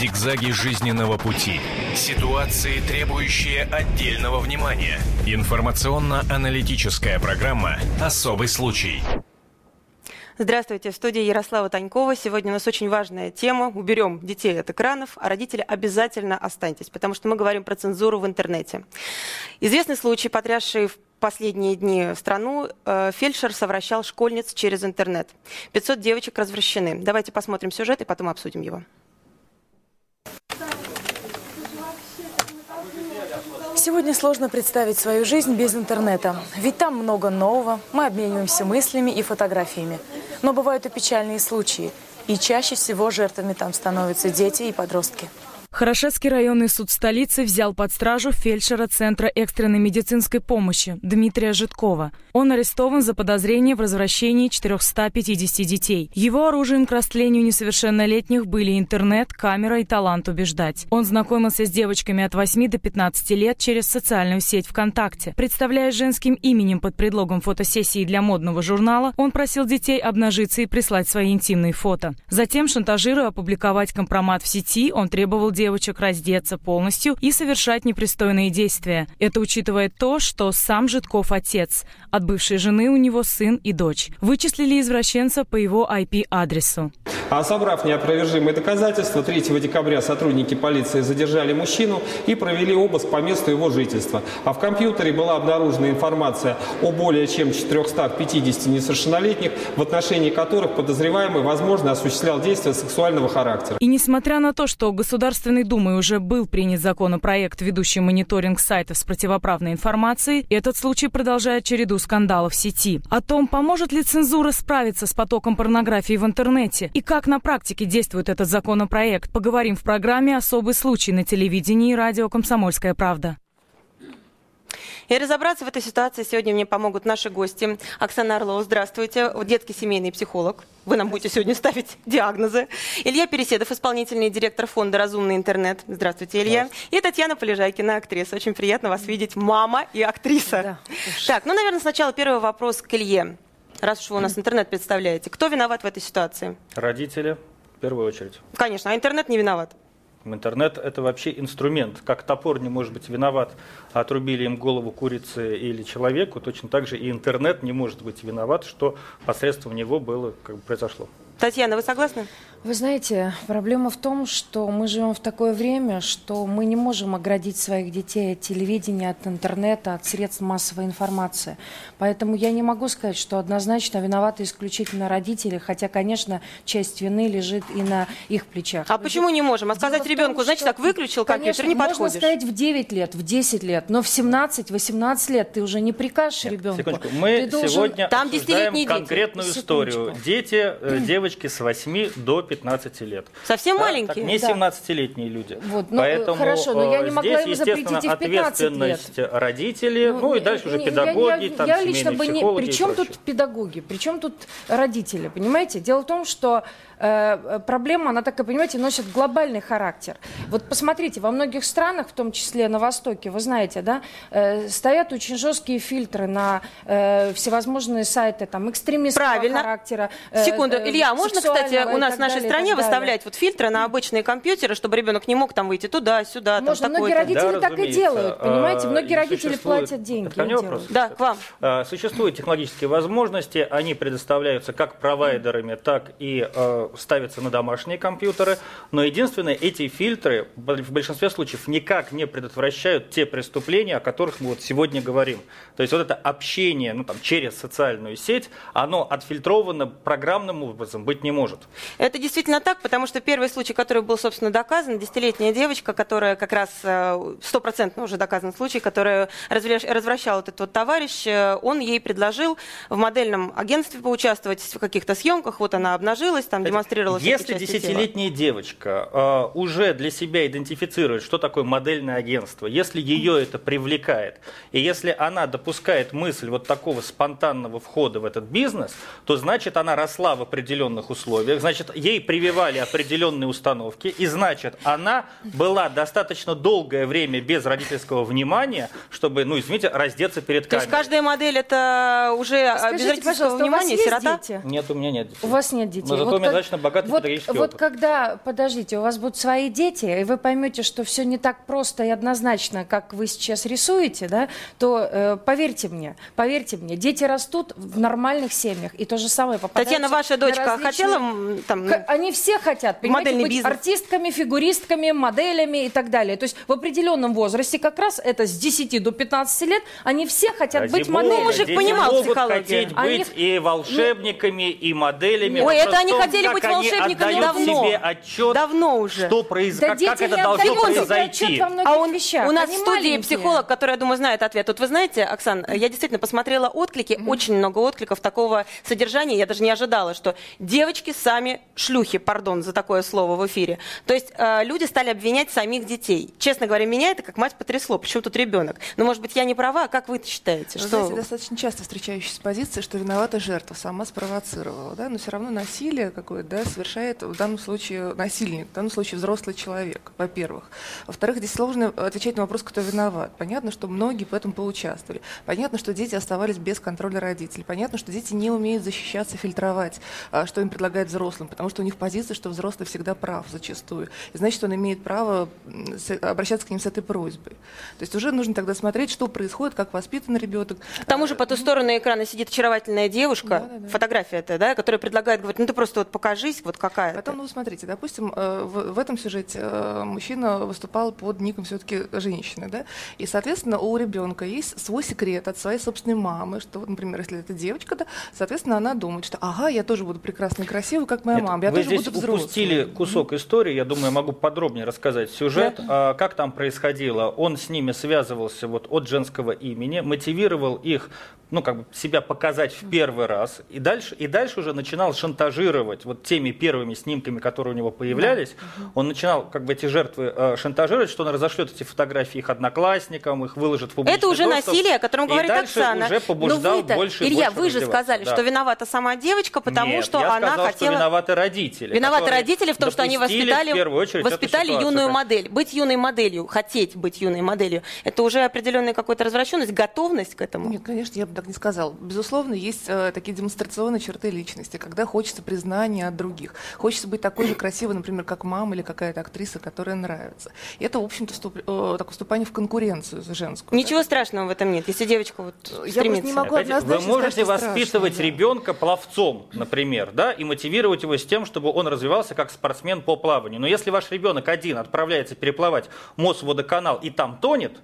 Зигзаги жизненного пути. Ситуации, требующие отдельного внимания. Информационно-аналитическая программа «Особый случай». Здравствуйте, в студии Ярослава Танькова. Сегодня у нас очень важная тема. Уберем детей от экранов, а родители обязательно останьтесь, потому что мы говорим про цензуру в интернете. Известный случай, потрясший в последние дни страну э, фельдшер совращал школьниц через интернет. 500 девочек развращены. Давайте посмотрим сюжет и потом обсудим его. Сегодня сложно представить свою жизнь без интернета. Ведь там много нового, мы обмениваемся мыслями и фотографиями. Но бывают и печальные случаи. И чаще всего жертвами там становятся дети и подростки. Хорошевский районный суд столицы взял под стражу фельдшера Центра экстренной медицинской помощи Дмитрия Житкова. Он арестован за подозрение в развращении 450 детей. Его оружием к растлению несовершеннолетних были интернет, камера и талант убеждать. Он знакомился с девочками от 8 до 15 лет через социальную сеть ВКонтакте. Представляя женским именем под предлогом фотосессии для модного журнала, он просил детей обнажиться и прислать свои интимные фото. Затем, шантажируя опубликовать компромат в сети, он требовал девочек раздеться полностью и совершать непристойные действия. Это учитывая то, что сам Житков отец. От бывшей жены у него сын и дочь. Вычислили извращенца по его IP-адресу. А собрав неопровержимые доказательства, 3 декабря сотрудники полиции задержали мужчину и провели обыск по месту его жительства. А в компьютере была обнаружена информация о более чем 450 несовершеннолетних, в отношении которых подозреваемый, возможно, осуществлял действия сексуального характера. И несмотря на то, что Государственной Думой уже был принят законопроект, ведущий мониторинг сайтов с противоправной информацией, этот случай продолжает череду скандалов в сети. О том, поможет ли цензура справиться с потоком порнографии в интернете и как как на практике действует этот законопроект, поговорим в программе «Особый случай» на телевидении и радио «Комсомольская правда». И разобраться в этой ситуации сегодня мне помогут наши гости. Оксана Орлова, здравствуйте, детский семейный психолог. Вы нам будете сегодня ставить диагнозы. Илья Переседов, исполнительный директор фонда «Разумный интернет». Здравствуйте, Илья. Здравствуйте. И Татьяна Полежайкина, актриса. Очень приятно вас видеть. Мама и актриса. Да, так, ну, наверное, сначала первый вопрос к Илье раз уж вы у нас интернет представляете. Кто виноват в этой ситуации? Родители, в первую очередь. Конечно, а интернет не виноват. Интернет – это вообще инструмент. Как топор не может быть виноват, отрубили им голову курицы или человеку, точно так же и интернет не может быть виноват, что посредством него было, как бы произошло. Татьяна, вы согласны? Вы знаете, проблема в том, что мы живем в такое время, что мы не можем оградить своих детей от телевидения, от интернета, от средств массовой информации. Поэтому я не могу сказать, что однозначно виноваты исключительно родители, хотя, конечно, часть вины лежит и на их плечах. А Вы почему не можем? А сказать Дело ребенку, том, значит, так выключил компьютер, не подходишь? Можно сказать в 9 лет, в 10 лет, но в 17-18 лет ты уже не прикажешь Нет, ребенку. Секундочку. Мы должен... сегодня Там обсуждаем конкретную дети. историю. Дети, э, девочки с 8 до 15 лет. Совсем да? маленькие? Так, не 17-летние люди. Вот, ну, Поэтому хорошо, но я не могла здесь, естественно, ответственность лет. родителей, ну, ну и дальше уже педагоги, я, там, я лично бы не... Причем тут педагоги, причем тут родители, понимаете? Дело в том, что э, проблема, она, так и понимаете, носит глобальный характер. Вот посмотрите, во многих странах, в том числе на Востоке, вы знаете, да, э, стоят очень жесткие фильтры на э, всевозможные сайты, там, экстремистского Правильно. характера. Э, Секунду, э, Илья, а можно, кстати, у нас в нашей стране выставлять вот фильтры на обычные компьютеры, чтобы ребенок не мог там выйти туда, сюда, Можно, там многие родители да, так и делают, понимаете? А, многие родители платят деньги. вопрос. Да, к вам. А, существуют технологические возможности, они предоставляются как провайдерами, так и э, ставятся на домашние компьютеры, но единственное, эти фильтры в большинстве случаев никак не предотвращают те преступления, о которых мы вот сегодня говорим. То есть вот это общение ну, там, через социальную сеть, оно отфильтровано программным образом быть не может. Это действительно так, потому что первый случай, который был, собственно, доказан, десятилетняя девочка, которая как раз э, стопроцентно уже доказан случай, которая развращал этот вот товарищ, э, он ей предложил в модельном агентстве поучаствовать в каких-то съемках, вот она обнажилась, там демонстрировала Если десятилетняя девочка э, уже для себя идентифицирует, что такое модельное агентство, если ее это привлекает, и если она допускает мысль вот такого спонтанного входа в этот бизнес, то значит она росла в определенных условиях, значит ей ей прививали определенные установки, и значит, она была достаточно долгое время без родительского внимания, чтобы, ну, извините, раздеться перед То есть камерой. каждая модель это уже Скажите, без родительского пожалуйста, у вас внимания, есть сирота? дети? Нет, у меня нет детей. У вас нет детей. Но зато у меня как- достаточно богатый вот, педагогический вот опыт. когда, подождите, у вас будут свои дети, и вы поймете, что все не так просто и однозначно, как вы сейчас рисуете, да, то э, поверьте мне, поверьте мне, дети растут в нормальных семьях, и то же самое попадается Татьяна, ваша дочка различные- хотела там, К- Они все хотят, понимаете, Модельный быть бизнес. артистками, фигуристками, моделями и так далее. То есть в определенном возрасте, как раз это с 10 до 15 лет, они все хотят Ради быть бога, моделями. мужик дети понимал могут психологию. хотеть Они- быть и волшебниками, и моделями. Ой, Вопрос это они том, хотели быть они волшебниками давно. себе отчет, Давно уже. что произ... Да как, как это должно произойти. А он, вещах. у нас Они в студии маленькие. психолог, который, я думаю, знает ответ. Вот вы знаете, Оксан, я действительно посмотрела отклики, очень много откликов такого содержания. Я даже не ожидала, что девочки сами шлюхи, пардон за такое слово в эфире. То есть э, люди стали обвинять самих детей. Честно говоря, меня это как мать потрясло. Почему тут ребенок? Но, может быть, я не права, как вы считаете? Вы Что... знаете, достаточно часто встречающаяся позиция, что виновата жертва, сама спровоцировала, да, но все равно насилие какое-то, да, совершает в данном случае насильник, в данном случае взрослый человек, во-первых. Во-вторых, здесь сложно отвечать на вопрос, кто виноват. Понятно, что многие в этом поучаствовали. Понятно, что дети оставались без контроля родителей. Понятно, что дети не умеют защищаться, фильтровать, а, что им предлагают взрослым, потому что у них позиция, что взрослый всегда прав зачастую. И значит, он имеет право обращаться к ним с этой просьбой. То есть уже нужно тогда смотреть, что происходит, как воспитан ребенок. К тому же по ту сторону экрана сидит очаровательная девушка, Да-да-да. фотография это, да, которая предлагает, говорит, ну ты просто вот покажись, вот какая Потом, ты. ну, смотрите, допустим, э, в, в этом сюжете э, мужчина выступал под ником все-таки женщины, да, и, соответственно, у ребенка есть свой секрет от своей собственной мамы, что, например, если это девочка, да, соответственно, она думает, что, ага, я тоже буду прекрасной и красивой, как моя Нет, мама, я вы тоже здесь буду взрослой. упустили кусок истории, я думаю, я могу подробнее рассказать сюжет, а, как там происходило. Он с ними связывался вот от женского имени, мотивировал их, ну как бы себя показать в первый раз, и дальше, и дальше уже начинал шантажировать вот теми первыми снимками, которые у него появлялись. Он начинал как бы эти жертвы э, шантажировать, что он разошлет эти фотографии их одноклассникам, их выложит в публичный Это уже доступ, насилие, о котором и говорит дальше Оксана. уже Но побуждал больше и Илья, больше вы же раздеваться. сказали, Да. что виновата сама девочка, потому Нет, что я она сказал, хотела... что виноваты родители. Виноваты которые родители в том, что они воспитали, в первую очередь воспитали юную модель. Быть юной моделью, хотеть быть юной моделью, это уже определенная какая-то развращенность, готовность к этому. Нет, конечно, я бы так не сказал. Безусловно, есть э, такие демонстрационные черты личности, когда хочется признания от других. Хочется быть такой же красивой, например, как мама или какая-то актриса, которая нравится. И это, в общем-то, вступ- э, такое вступание в конкуренцию за женскую. Ничего страшного в этом нет, если девочка вот Я просто стремится. не могу Опять, Вы можете сказать, что воспитывать страшно, да. ребенка пловцом, например, да, и мотивировать его с тем, чтобы он развивался как спортсмен по плаванию. Но если ваш ребенок один отправляется переплывать Мосводоканал и там тонет,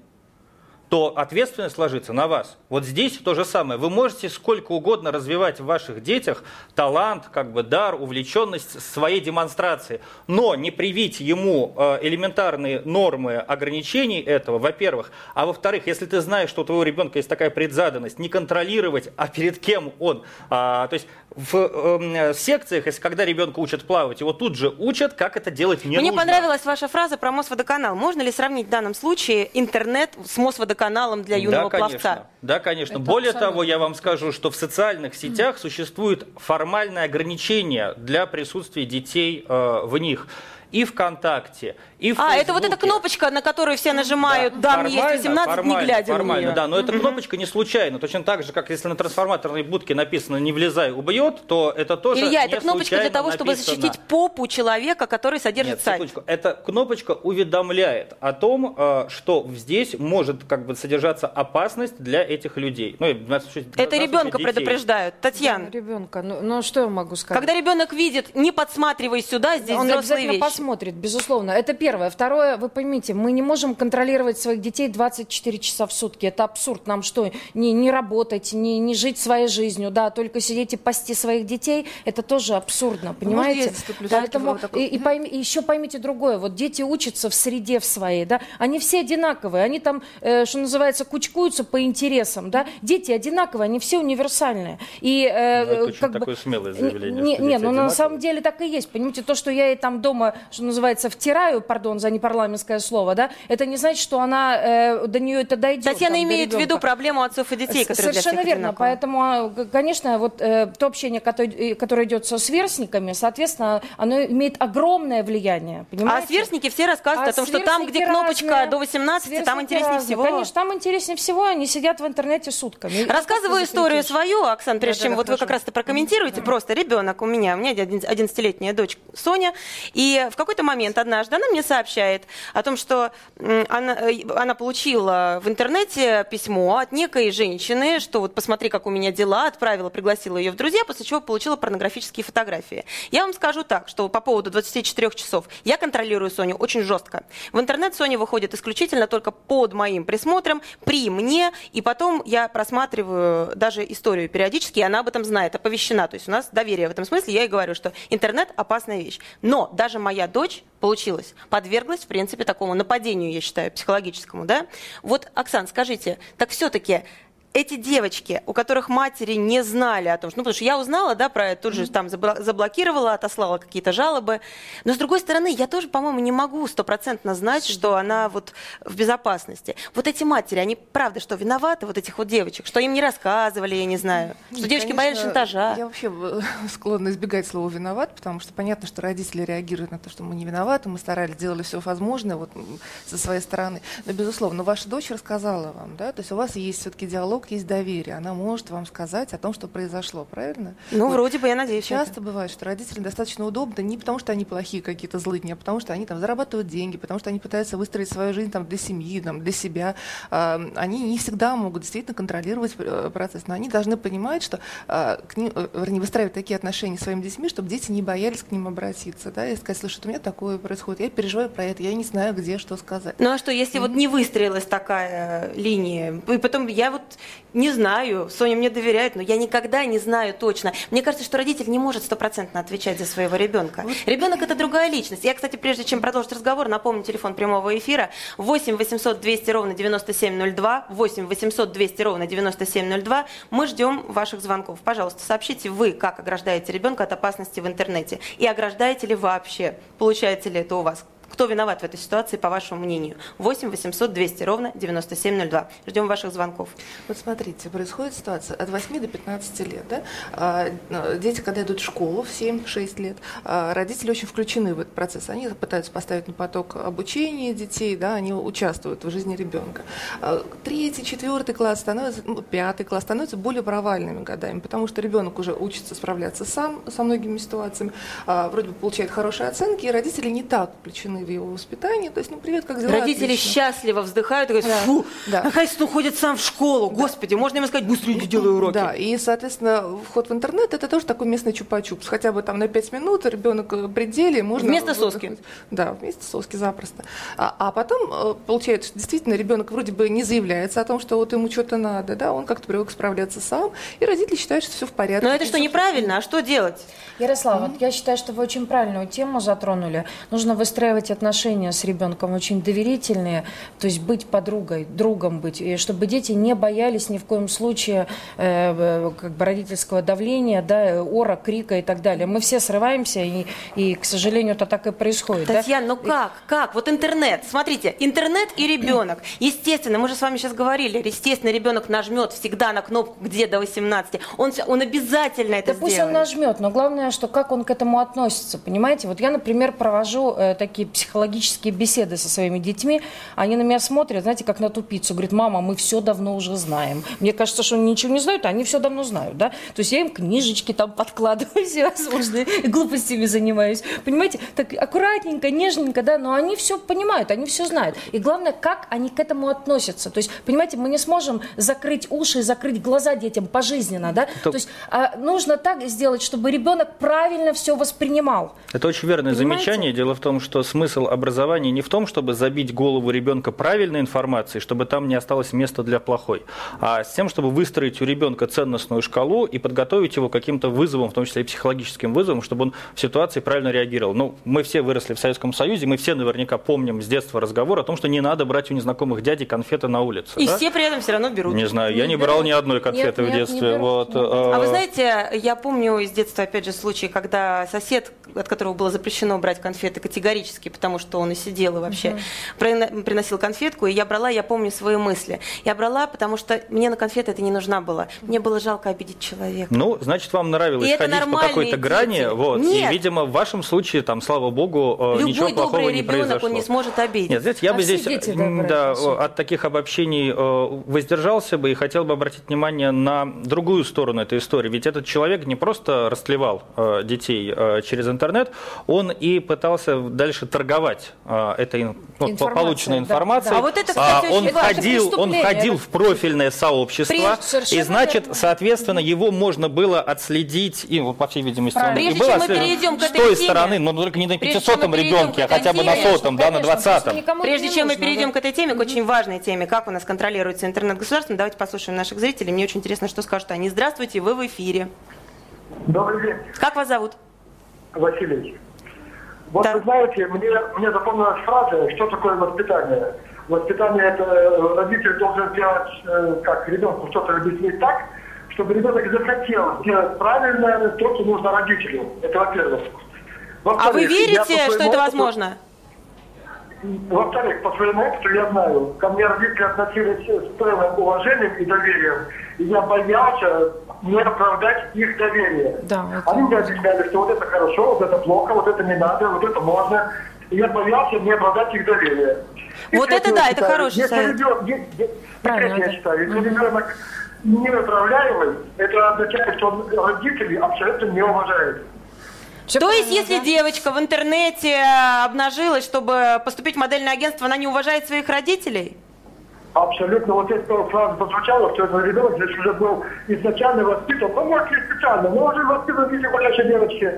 то ответственность ложится на вас. Вот здесь то же самое. Вы можете сколько угодно развивать в ваших детях талант, как бы дар, увлеченность своей демонстрации, но не привить ему э, элементарные нормы ограничений этого, во-первых, а во-вторых, если ты знаешь, что у твоего ребенка есть такая предзаданность, не контролировать, а перед кем он, а, то есть в э, секциях, если когда ребенка учат плавать, его тут же учат, как это делать не Мне нужно. понравилась ваша фраза про Мосводоканал. Можно ли сравнить в данном случае интернет с Мосводоканалом для юного да, пловца? Да, конечно. Это Более абсолютно. того, я вам скажу, что в социальных сетях существует формальное ограничение для присутствия детей э, в них. И ВКонтакте, и в А, это вот эта Фейсбуке. кнопочка, на которую все нажимают, да, мне есть Формально, 18, не формально, глядя на формально, нее. да, но эта кнопочка не случайна. Точно так же, как если на трансформаторной будке написано «не влезай, убьет», то это тоже Илья, не это кнопочка для случайно того, чтобы написано. защитить попу человека, который содержит Нет, сайт. секундочку. Эта кнопочка уведомляет о том, э, что здесь может как бы содержаться опасность для этих людей. Ну, и в нашем случае- Это ребенка детей. предупреждают. Татьяна, Ребенка, ну, ну что я могу сказать? когда ребенок видит, не подсматривай сюда, здесь Он взрослые вещи. Посмотрит, безусловно. Это первое. Второе, вы поймите, мы не можем контролировать своих детей 24 часа в сутки. Это абсурд. Нам что, не, не работать, не, не жить своей жизнью, да, только сидеть и пасти своих детей, это тоже абсурдно, понимаете? заступлю всё-таки Поэтому и, и пойми- и еще поймите другое. Вот дети учатся в среде в своей, да, они все одинаковые, они там, э, что называется, кучкуются по интересам, да. Дети одинаковые, они все универсальные. И, э, Ну, это очень как бы- такое смелое заявление, Не, не, ну на самом деле так и есть. Понимаете, то, что я ей там дома что называется, втираю, пардон за непарламентское слово, да, это не значит, что она э, до нее это дойдет. Татьяна там, имеет в виду проблему отцов и детей, которые Совершенно верно. Поэтому, а, конечно, вот э, то общение, которое, которое идет со сверстниками, соответственно, оно имеет огромное влияние. А Понимаете? сверстники все рассказывают А о том, что там, где кнопочка разные. до 18, там интереснее разные. всего. Конечно, там интереснее всего, они сидят в интернете сутками. Рассказываю историю свою, Оксан, прежде Да, чем да, вот вы как раз это прокомментируете. Просто ребенок у меня, у меня 11-летняя дочь Соня, и в какой-то момент однажды она мне сообщает о том, что она, э, она получила в интернете письмо от некой женщины, что вот посмотри, как у меня дела, отправила, пригласила ее в друзья, после чего получила порнографические фотографии. Я вам скажу так, что по поводу 24 часов я контролирую Соню очень жестко. В интернет Соня выходит исключительно только под моим присмотром, при мне, и потом я просматриваю даже историю периодически, и она об этом знает, оповещена. То есть у нас доверие в этом смысле. Я ей говорю, что интернет опасная вещь. Но даже моя дочь получилась, подверглась, в принципе, такому нападению, я считаю, психологическому, да? Вот, Оксан, скажите, так все-таки эти девочки, у которых матери не знали о том, что, ну, потому что я узнала, да, про это, тут же там заблокировала, отослала какие-то жалобы, но с другой стороны, я тоже, по-моему, не могу стопроцентно знать, что она вот в безопасности. Вот эти матери, они правда, что виноваты, вот этих вот девочек, что им не рассказывали, я не знаю, что Нет, девочки конечно, боялись шантажа. Я вообще э, склонна избегать слова «виноват», потому что понятно, что родители реагируют на то, что мы не виноваты, мы старались, делали все возможное вот, со своей стороны. Но, безусловно, ваша дочь рассказала вам, да, то есть у вас есть все-таки диалог, есть доверие, она может вам сказать о том, что произошло, правильно? Ну, Вот вроде бы, я надеюсь. на это. Часто бывает, что родителям достаточно удобно не потому, что они плохие какие-то злыдни, а потому что они там зарабатывают деньги, потому что они пытаются выстроить свою жизнь там для семьи, там, для себя. А, Они не всегда могут действительно контролировать э, процесс, но они должны понимать, что а, к ним, э, вернее, выстраивать такие отношения с своими детьми, чтобы дети не боялись к ним обратиться, да, и сказать, слушай, у меня такое происходит, я переживаю про это, я не знаю, где что сказать. Ну а что, если вот не выстроилась такая линия, и потом я вот не знаю, Соня мне доверяет, но я никогда не знаю точно. Мне кажется, что родитель не может стопроцентно отвечать за своего ребенка. Ребенок это другая личность. Я, кстати, прежде чем продолжить разговор, напомню телефон прямого эфира 8 800 200 ровно 9702, 8 800 200 ровно 9702. Мы ждем ваших звонков. Пожалуйста, сообщите вы, как ограждаете ребенка от опасности в интернете. И ограждаете ли вообще? Получается ли это у вас? Кто виноват в этой ситуации, по вашему мнению? 8 800 200 ровно 9702. Ждем ваших звонков. Вот смотрите, происходит ситуация от 8 до 15 лет. Да? А, э, Дети, когда идут в школу в 7-6 лет, а, родители очень включены в этот процесс. Они пытаются поставить на поток обучения детей, да, они участвуют в жизни ребенка. А, Третий, четвертый класс становится, ну, пятый класс становится более провальными годами, потому что ребенок уже учится справляться сам со многими ситуациями, вроде бы получает хорошие оценки, и родители не так включены в его воспитание. То есть, ну, привет, как дела? Родители Отлично. счастливо вздыхают и говорят, Да. фу, Да. наконец-то он ходит сам в школу. Господи, можно ему сказать, быстрее иди делай уроки. Да, и, соответственно, вход в интернет это тоже такой местный чупа-чупс. Хотя бы там на 5 минут ребенок в пределе можно. Вместо выдохнуть. соски. Да, вместо соски запросто. А, а потом э, получается, что действительно ребенок вроде бы не заявляется о том, что вот ему что-то надо, да, он как-то привык справляться сам, и родители считают, что все в порядке. Но это что, неправильно? А что делать? Ярослав, вот я считаю, что вы очень правильную тему затронули. Нужно выстраивать отношения с ребенком очень доверительные, то есть быть подругой, другом быть, и чтобы дети не боялись ни в коем случае э, э, как бы родительского давления, да, ора, крика и так далее. Мы все срываемся, и, и к сожалению, это так и происходит. да. Татьяна, ну как? Как? Вот интернет. Смотрите, интернет и ребенок. Естественно, мы же с вами сейчас говорили, естественно, ребенок нажмет всегда на кнопку где до 18. Он, он обязательно это Да пусть сделает. он нажмет, но главное, что как он к этому относится, понимаете? Вот я, например, провожу э, такие психологические беседы со своими детьми, они на меня смотрят, знаете, как на тупицу, говорят, мама, мы все давно уже знаем. Мне кажется, что они ничего не знают, а они все давно знают, да? То есть я им книжечки там подкладываю всевозможные, глупостями занимаюсь, понимаете? Так аккуратненько, нежненько, да, но они все понимают, они все знают. И главное, как они к этому относятся. То есть, понимаете, мы не сможем закрыть уши и закрыть глаза детям пожизненно, да? То- То есть а, нужно так сделать, чтобы ребенок правильно все воспринимал. Это очень верное Понимаете? замечание. Дело в том, что смысл смысл образования не в том, чтобы забить голову ребенка правильной информацией, чтобы там не осталось места для плохой, а с тем, чтобы выстроить у ребенка ценностную шкалу и подготовить его к каким-то вызовам, в том числе и психологическим вызовам, чтобы он в ситуации правильно реагировал. Ну, мы все выросли в Советском Союзе, мы все наверняка помним с детства разговор о том, что не надо брать у незнакомых дядей конфеты на улице. И да? все при этом все равно берут. Не знаю, я не брал ни одной конфеты Нет, в нет, детстве. не берут, вот, не берут. А вы знаете, я помню из детства, опять же, случай, когда сосед, от которого было запрещено брать конфеты категорически, потому что он и сидел и вообще прина- приносил конфетку, и я брала, я помню свои мысли. Я брала, потому что мне на конфеты это не нужна была. Мне было жалко обидеть человека. Ну, значит, вам нравилось И это ходить по какой-то грани, дети. вот. Нет. И, видимо, в вашем случае, там, слава богу, э, Любой ничего плохого добрый не ребенок, произошло. он не сможет обидеть. Нет, знаете, я А бы здесь добрые, да, от таких обобщений э, воздержался бы и хотел бы обратить внимание на другую сторону этой истории. Ведь этот человек не просто растлевал э, детей через интернет, он и пытался дальше торговать э, этой ин- ну, полученной да, информацией. да. А вот это, А кстати, он очень важно. входил, он входил в профильное сообщество, и значит, верно. соответственно, его можно было отследить, и, вот, по всей видимости, он и Прежде был чем мы отслежен с этой той теме, стороны, но только не на прежде чем 500 мы перейдем ребенке, а этой хотя бы на теме, сотом, да, на Конечно, просто 20 никому это Прежде чем мы перейдем да. к этой теме, к очень важной теме, как у нас контролируется интернет государством, давайте послушаем наших зрителей. Мне очень интересно, что скажут они. Здравствуйте, вы в эфире. Добрый день, Как вас зовут? Василий. Вот Да. вы знаете, мне, мне запомнилась фраза, что такое воспитание. Воспитание это э, родитель должен делать, э, как ребенку что-то объяснить так, чтобы ребенок захотел сделать правильно то, что нужно родителю. Это во-первых. А вы верите, что это возможно? Во-вторых, по своему опыту я знаю, ко мне родители относились с полным уважением и доверием. И я боялся не оправдать их доверие. Да, это Они мне объясняли, что вот это хорошо, вот это плохо, вот это не надо, вот это можно. И я боялся не оправдать их доверие. И Вот это да, я это считаю, хороший если совет. ребенок- Правильно, я считаю, если ребенок неуправляемый, это означает, что он родителей абсолютно не уважает. Всё То есть, если да. девочка в интернете э, обнажилась, чтобы поступить в модельное агентство, она не уважает своих родителей? Абсолютно. Вот эта фраза прозвучала, что этот ребенок здесь уже был изначально воспитан. Ну, может, и специально, но уже воспитан в виде гулящей девочки.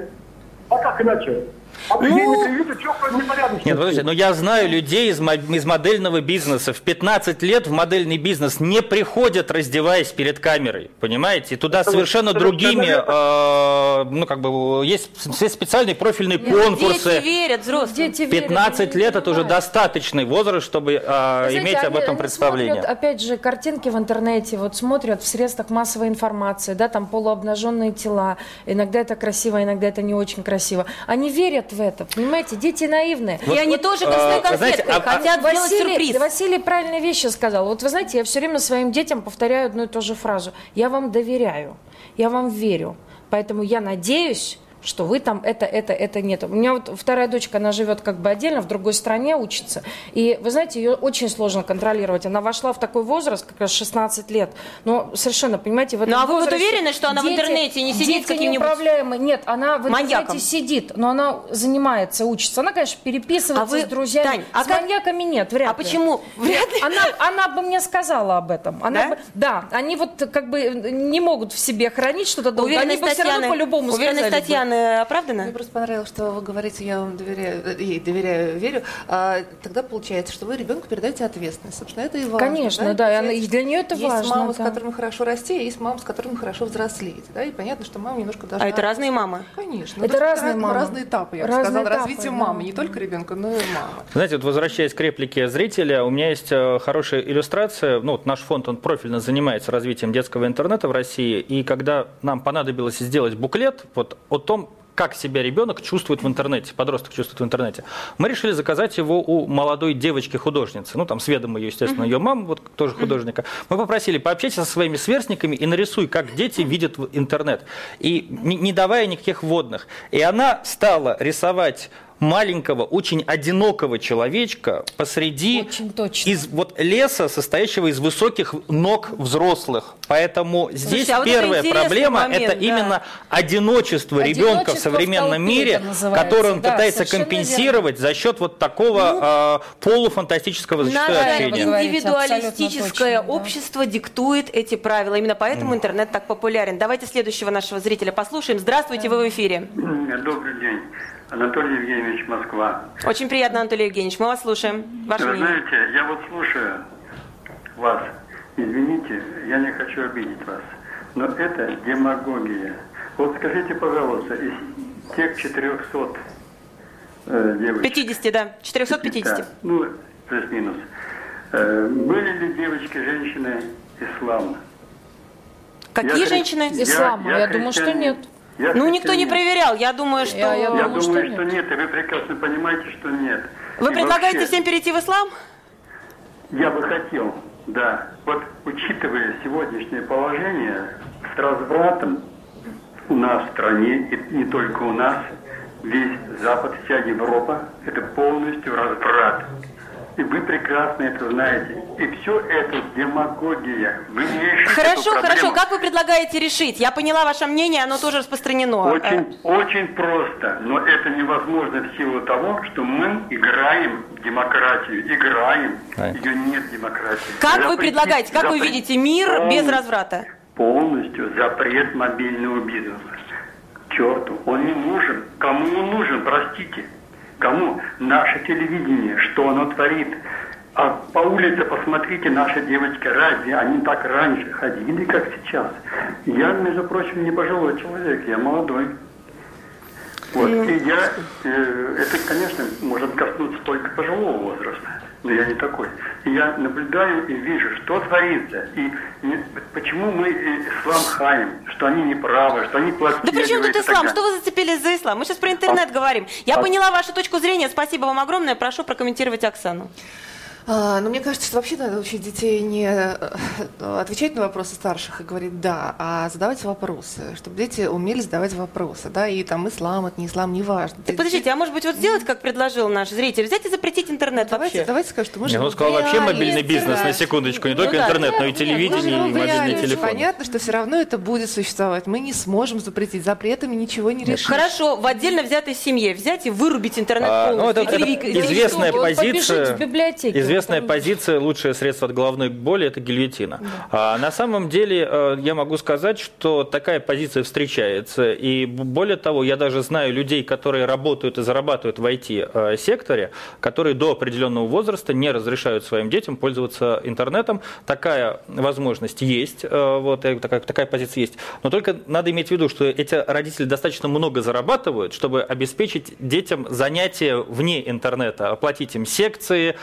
А как иначе? А ей не что непорядочно. Нет, подождите, но я знаю людей из, из модельного бизнеса. В 15 лет в модельный бизнес не приходят, раздеваясь перед камерой, понимаете? И туда совершенно это другими, совершенно э, ну, как бы, есть с- специальные профильные Дети конкурсы. верят, взрослые. Дети верят, 15 они лет это уже достаточный возраст, чтобы э, знаете, иметь об этом представление. Смотрят, опять же, картинки в интернете, вот смотрят в средствах массовой информации, да, там полуобнаженные тела. Иногда это красиво, иногда это не очень красиво. Они верят в это, понимаете? Дети наивные. И они тоже с э, той знаете, конфеткой а- а- хотят сделать Василий, сюрприз. Василий правильные вещи сказал. Вот вы знаете, я все время своим детям повторяю одну и ту же фразу. Я вам доверяю, я вам верю. Поэтому я надеюсь, что вы там это, это, это нет. У меня вот вторая дочка, она живет как бы отдельно, в другой стране учится. И вы знаете, ее очень сложно контролировать. Она вошла в такой возраст, как раз 16 лет. Но совершенно, понимаете, в этом Ну, а вы вот уверены, что она в интернете не сидит дети неуправляемые? Нет, она в интернете маньяком? сидит, но она занимается, учится. Она, конечно, переписывается А вы- с друзьями. Тань, а с как- маньяками нет, вряд А ли. почему? Вряд ли. Она, она бы мне сказала об этом. Она Да? бы- да, они вот как бы не могут в себе хранить что-то долго. Они Уверенность бы все равно Татьяны, по-любому сказали. Татьяны оправдана? Мне просто понравилось, что вы говорите, я вам доверяю, э, ей доверяю, верю. А, тогда получается, что вы ребенку передаете ответственность. Собственно, это и важно. Конечно, да, и она- и для нее это есть важно, мамы, с да. которыми хорошо расти, есть мамы, с которыми хорошо взрослеть. Да? И понятно, что мама немножко должна... А это разные мамы? Конечно. Это Ну, разные раз- мамы. разные этапы, я бы Разные сказала, этапы, развития да. мамы. Не только ребенка, но и мамы. Знаете, вот возвращаясь к реплике зрителя, у меня есть э, хорошая иллюстрация. Ну, вот наш фонд, он профильно занимается развитием детского интернета в России. И когда нам понадобилось сделать буклет вот о том, как себя ребенок чувствует в интернете, подросток чувствует в интернете. Мы решили заказать его у молодой девочки-художницы. Ну, там, с ведома ее, естественно, ее мама, вот тоже художника. Мы попросили, пообщайся со своими сверстниками и нарисуй, как дети видят интернет. И не, не давая никаких вводных. И она стала рисовать маленького, очень одинокого человечка посреди Очень точно. из вот леса, состоящего из высоких ног взрослых. Поэтому здесь Слушайте, а вот это первая интересный проблема момент, это да. именно одиночество, ребенка в современном в мире, это которое он Да, пытается компенсировать за счет вот такого э, полуфантастического зачастую общения. говорите, индивидуалистическое точно, да. общество диктует эти правила. Именно поэтому интернет так популярен. Давайте следующего нашего зрителя послушаем. Здравствуйте, вы в эфире. Добрый день. Анатолий Евгеньевич, Москва. Очень приятно, Анатолий Евгеньевич. Мы вас слушаем. Ваше Вы мнение. знаете, я вот слушаю вас. Извините, я не хочу обидеть вас. Но это демагогия. Вот скажите, пожалуйста, из тех 400 э, девочек... 50, да. 450. Да, ну, плюс-минус. Э, были ли девочки, женщины ислам? Какие Я женщины? Ислама, я думаю, что нет. Я Ну, никто не христианин. проверял. Я думаю, что... Я- я Я думаю, что думаю, что нет. нет, и вы прекрасно понимаете, что нет. Вы И предлагаете вообще, всем перейти в ислам? Я бы хотел, да. Вот учитывая сегодняшнее положение с развратом у нас в стране, и не только у нас, весь Запад, вся Европа, это полностью разврат. И вы прекрасно это знаете. И все это демагогия. Вы не решите Хорошо, эту хорошо. Как вы предлагаете решить? Я поняла ваше мнение, оно тоже распространено. Э, Очень, очень просто, но это невозможно в силу того, что мы играем в демократию, играем, ее нет демократии. Как вы Запретить- предлагаете, как вы запретить видите мир без полностью- разврата? Полностью запрет мобильного бизнеса. Черту, он не нужен. Кому он нужен, простите? Кому? Наше телевидение, что оно творит? А по улице посмотрите, наши девочки, разве они так раньше ходили, как сейчас? Я, между прочим, не пожилой человек, я молодой. Вот, и я, э, это, конечно, может коснуться только пожилого возраста, но я не такой. И я наблюдаю и вижу, что творится, и не- почему мы э, ислам хаем, что они не правы, что они плохие. Да при чем тут и ислам? Что вы зацепились за ислам? Мы сейчас про интернет говорим. Я а- поняла вашу точку зрения. Спасибо вам огромное. Прошу прокомментировать Оксану. А, ну, мне кажется, что вообще надо учить детей не э, отвечать на вопросы старших и говорить «да», а задавать вопросы, чтобы дети умели задавать вопросы, да, и там ислам, это не ислам, неважно. Так подождите, а может быть вот сделать, как предложил наш зритель, взять и запретить интернет Давайте, вообще? давайте скажем, что мы живем ну, сказал вообще мобильный бизнес, на секундочку, не Ну только да. интернет, но и телевидение, и мобильный телефон. Понятно, что все равно это будет существовать. Мы не сможем запретить. Запретами ничего не решим. Хорошо, в отдельно взятой семье взять и вырубить интернет А, ну, полностью. это, это известная он позиция. в библиотеке, Известная позиция лучшее средство от головной боли это гильотина. А на самом деле э, я могу сказать, что такая позиция встречается. И более того, я даже знаю людей, которые работают и зарабатывают в IT-секторе, которые до определенного возраста не разрешают своим детям пользоваться интернетом. Такая возможность есть, э, вот, э, такая, такая позиция есть. Но только надо иметь в виду, что эти родители достаточно много зарабатывают, чтобы обеспечить детям занятия вне интернета, оплатить им секции,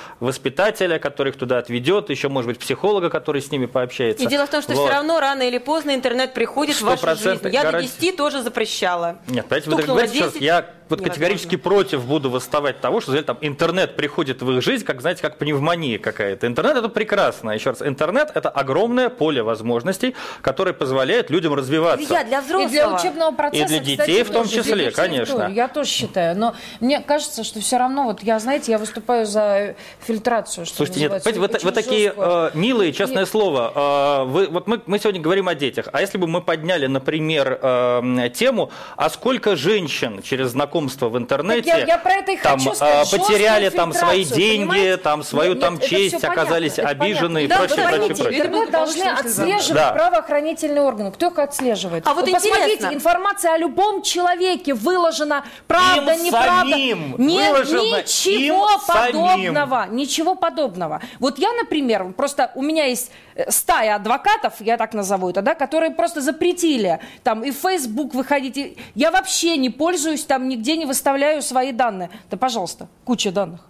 воспитателя, который их туда отведет, еще, может быть, психолога, который с ними пообщается. И дело в том, что Вот. все равно рано или поздно интернет приходит в вашу 100% жизнь. Я до гарантия. 10 тоже запрещала. Нет, вы Стукнуло говорите, что 10, я вот невозможно. категорически против буду восставать того, что там интернет приходит в их жизнь, как, знаете, как пневмония какая-то. Интернет это прекрасно. Еще раз, интернет это огромное поле возможностей, которое позволяет людям развиваться. Илья, для И взрослого. для учебного процесса, для кстати, детей в том числе, для конечно. Я тоже считаю. Но мне кажется, что все равно, вот я, знаете, я выступаю за фильтрацию, что Слушайте, нет, вы, вы такие э, милые, честное Нет. слово. Э, вы, вот мы, мы сегодня говорим о детях. А если бы мы подняли, например, э, тему, а сколько женщин через знакомство в интернете Так я- я про это и там, хочу э, сказать, потеряли там свои деньги, понимаете? там свою Нет, там нет, честь, оказались понятно, обижены и понятно. прочее, Да, прочее, поймите, прочее. Интернет должны отслеживать Да. правоохранительные органы. Кто их отслеживает? А вот посмотрите, интересно. информация о любом человеке выложена, правда, Им неправда. самим Нет, выложено, ничего им самим. подобного. Ничего подобного. Вот я, например, просто у меня есть стая адвокатов, я так назову это, да, которые просто запретили там и в Facebook выходить. и- Я вообще не пользуюсь там, нигде не выставляю свои данные. Да, пожалуйста, куча данных.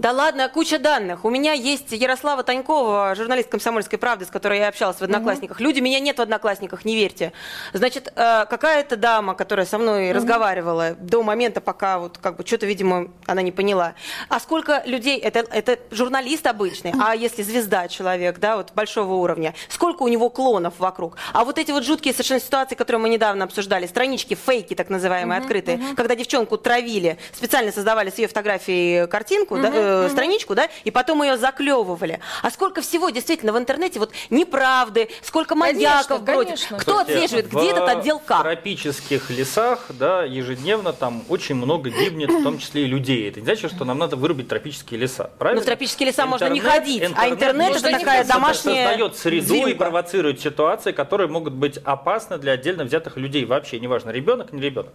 Да ладно, куча данных. У меня есть Ярослава Танькова, журналист «Комсомольской правды», с которой я общалась в «Одноклассниках». Люди, меня нет в «Одноклассниках», не верьте. Значит, э, какая-то дама, которая со мной разговаривала до момента, пока вот как бы что-то, видимо, она не поняла. А сколько людей, это, это журналист обычный, а если звезда человек, да, вот большого уровня, сколько у него клонов вокруг. А вот эти вот жуткие совершенно ситуации, которые мы недавно обсуждали, странички, фейки так называемые, открытые, когда девчонку травили, специально создавали с ее фотографией картинку, да, э, э, страничку, да, и потом ее заклевывали. А сколько всего действительно в интернете вот неправды, сколько маньяков бродит. Кто Слушайте, отслеживает, в где этот отдел К? тропических лесах, да, ежедневно там очень много гибнет, в том числе и людей. Это не значит, что нам надо вырубить тропические леса, правильно? Ну, в тропические леса можно не Интернет- ходить, а интернет это такая домашняя создает среду и зверюга. провоцирует ситуации, которые могут быть опасны для отдельно взятых людей вообще, неважно, ребенок, не ребенок.